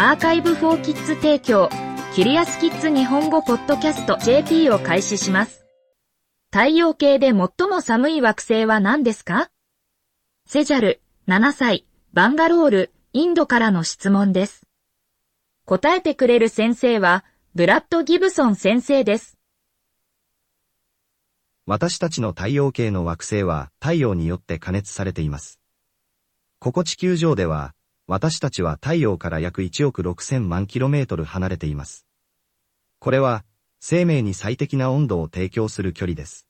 アーカイブフォーキッズ提供、キリアスキッズ日本語ポッドキャスト JP を開始します。太陽系で最も寒い惑星は何ですか？セジャル、7歳、バンガロール、インドからの質問です。答えてくれる先生は、ブラッド・ギブソン先生です。私たちの太陽系の惑星は太陽によって加熱されています。ここ地球上では、私たちは太陽から約1億6000万キロメートル離れています。これは、生命に最適な温度を提供する距離です。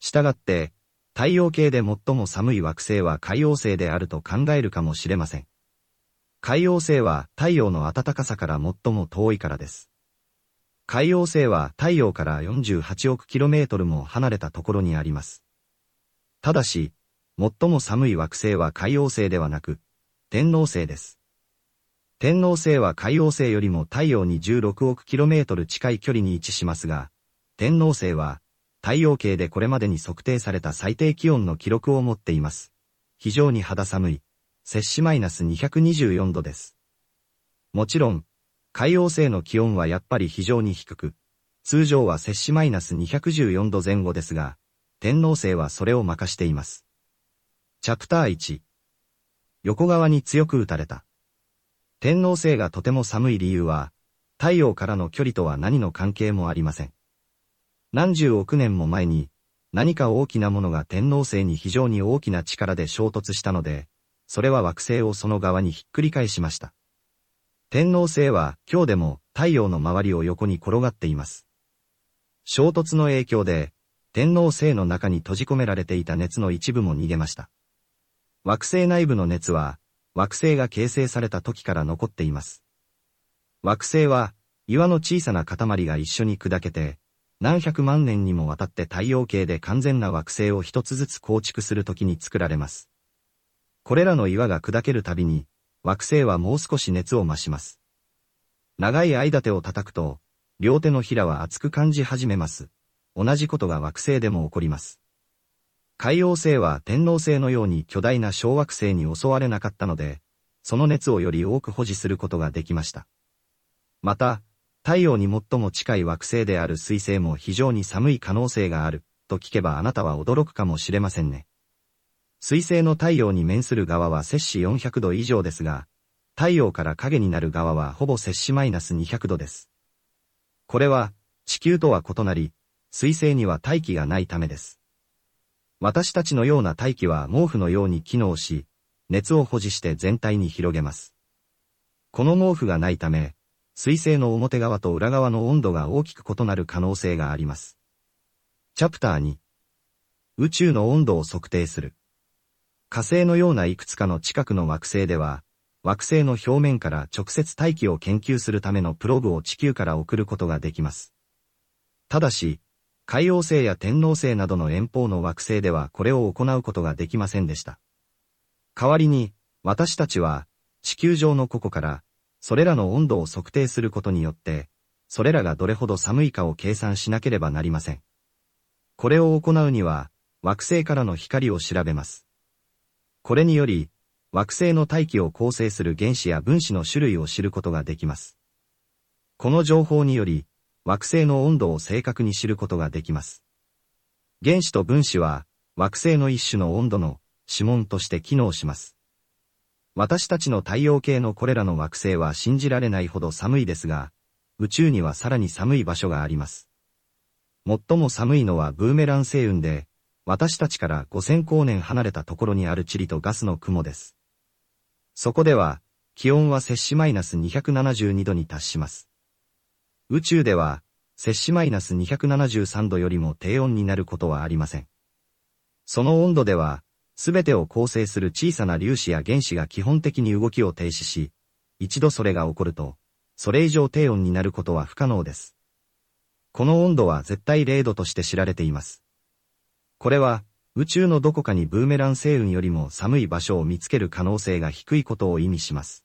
したがって、太陽系で最も寒い惑星は海王星であると考えるかもしれません。海王星は太陽の暖かさから最も遠いからです。海王星は太陽から48億キロメートルも離れたところにあります。ただし、最も寒い惑星は海王星ではなく、天王星です。天王星は海王星よりも太陽に16億 km 近い距離に位置しますが、天王星は太陽系でこれまでに測定された最低気温の記録を持っています。非常に肌寒い、摂氏マイナス224度です。もちろん、海王星の気温はやっぱり非常に低く、通常は摂氏マイナス214度前後ですが、天王星はそれを任しています。チャプター1横側に強く打たれた。天王星がとても寒い理由は、太陽からの距離とは何の関係もありません。何十億年も前に、何か大きなものが天王星に非常に大きな力で衝突したので、それは惑星をその側にひっくり返しました。天王星は今日でも太陽の周りを横に転がっています。衝突の影響で、天王星の中に閉じ込められていた熱の一部も逃げました。惑星内部の熱は、惑星が形成された時から残っています。惑星は、岩の小さな塊が一緒に砕けて、何百万年にもわたって太陽系で完全な惑星を一つずつ構築するときに作られます。これらの岩が砕けるたびに、惑星はもう少し熱を増します。長い間手を叩くと、両手のひらは熱く感じ始めます。同じことが惑星でも起こります。海王星は天王星のように巨大な小惑星に襲われなかったので、その熱をより多く保持することができました。また、太陽に最も近い惑星である水星も非常に寒い可能性がある、と聞けばあなたは驚くかもしれませんね。水星の太陽に面する側は摂氏400度以上ですが、太陽から影になる側はほぼ摂氏マイナス200度です。これは、地球とは異なり、水星には大気がないためです。私たちのような大気は毛布のように機能し、熱を保持して全体に広げます。この毛布がないため、水星の表側と裏側の温度が大きく異なる可能性があります。チャプター2宇宙の温度を測定する火星のようないくつかの近くの惑星では、惑星の表面から直接大気を研究するためのプローブを地球から送ることができます。ただし、海王星や天王星などの遠方の惑星ではこれを行うことができませんでした。代わりに、私たちは、地球上の個々から、それらの温度を測定することによって、それらがどれほど寒いかを計算しなければなりません。これを行うには、惑星からの光を調べます。これにより、惑星の大気を構成する原子や分子の種類を知ることができます。この情報により、惑星の温度を正確に知ることができます。原子と分子は、惑星の一種の温度の指紋として機能します。私たちの太陽系のこれらの惑星は信じられないほど寒いですが、宇宙にはさらに寒い場所があります。最も寒いのはブーメラン星雲で、私たちから5000光年離れたところにある塵とガスの雲です。そこでは、気温は摂氏マイナス272度に達します。宇宙では、摂氏マイナス273度よりも低温になることはありません。その温度では、すべてを構成する小さな粒子や原子が基本的に動きを停止し、一度それが起こると、それ以上低温になることは不可能です。この温度は絶対0度として知られています。これは、宇宙のどこかにブーメラン星雲よりも寒い場所を見つける可能性が低いことを意味します。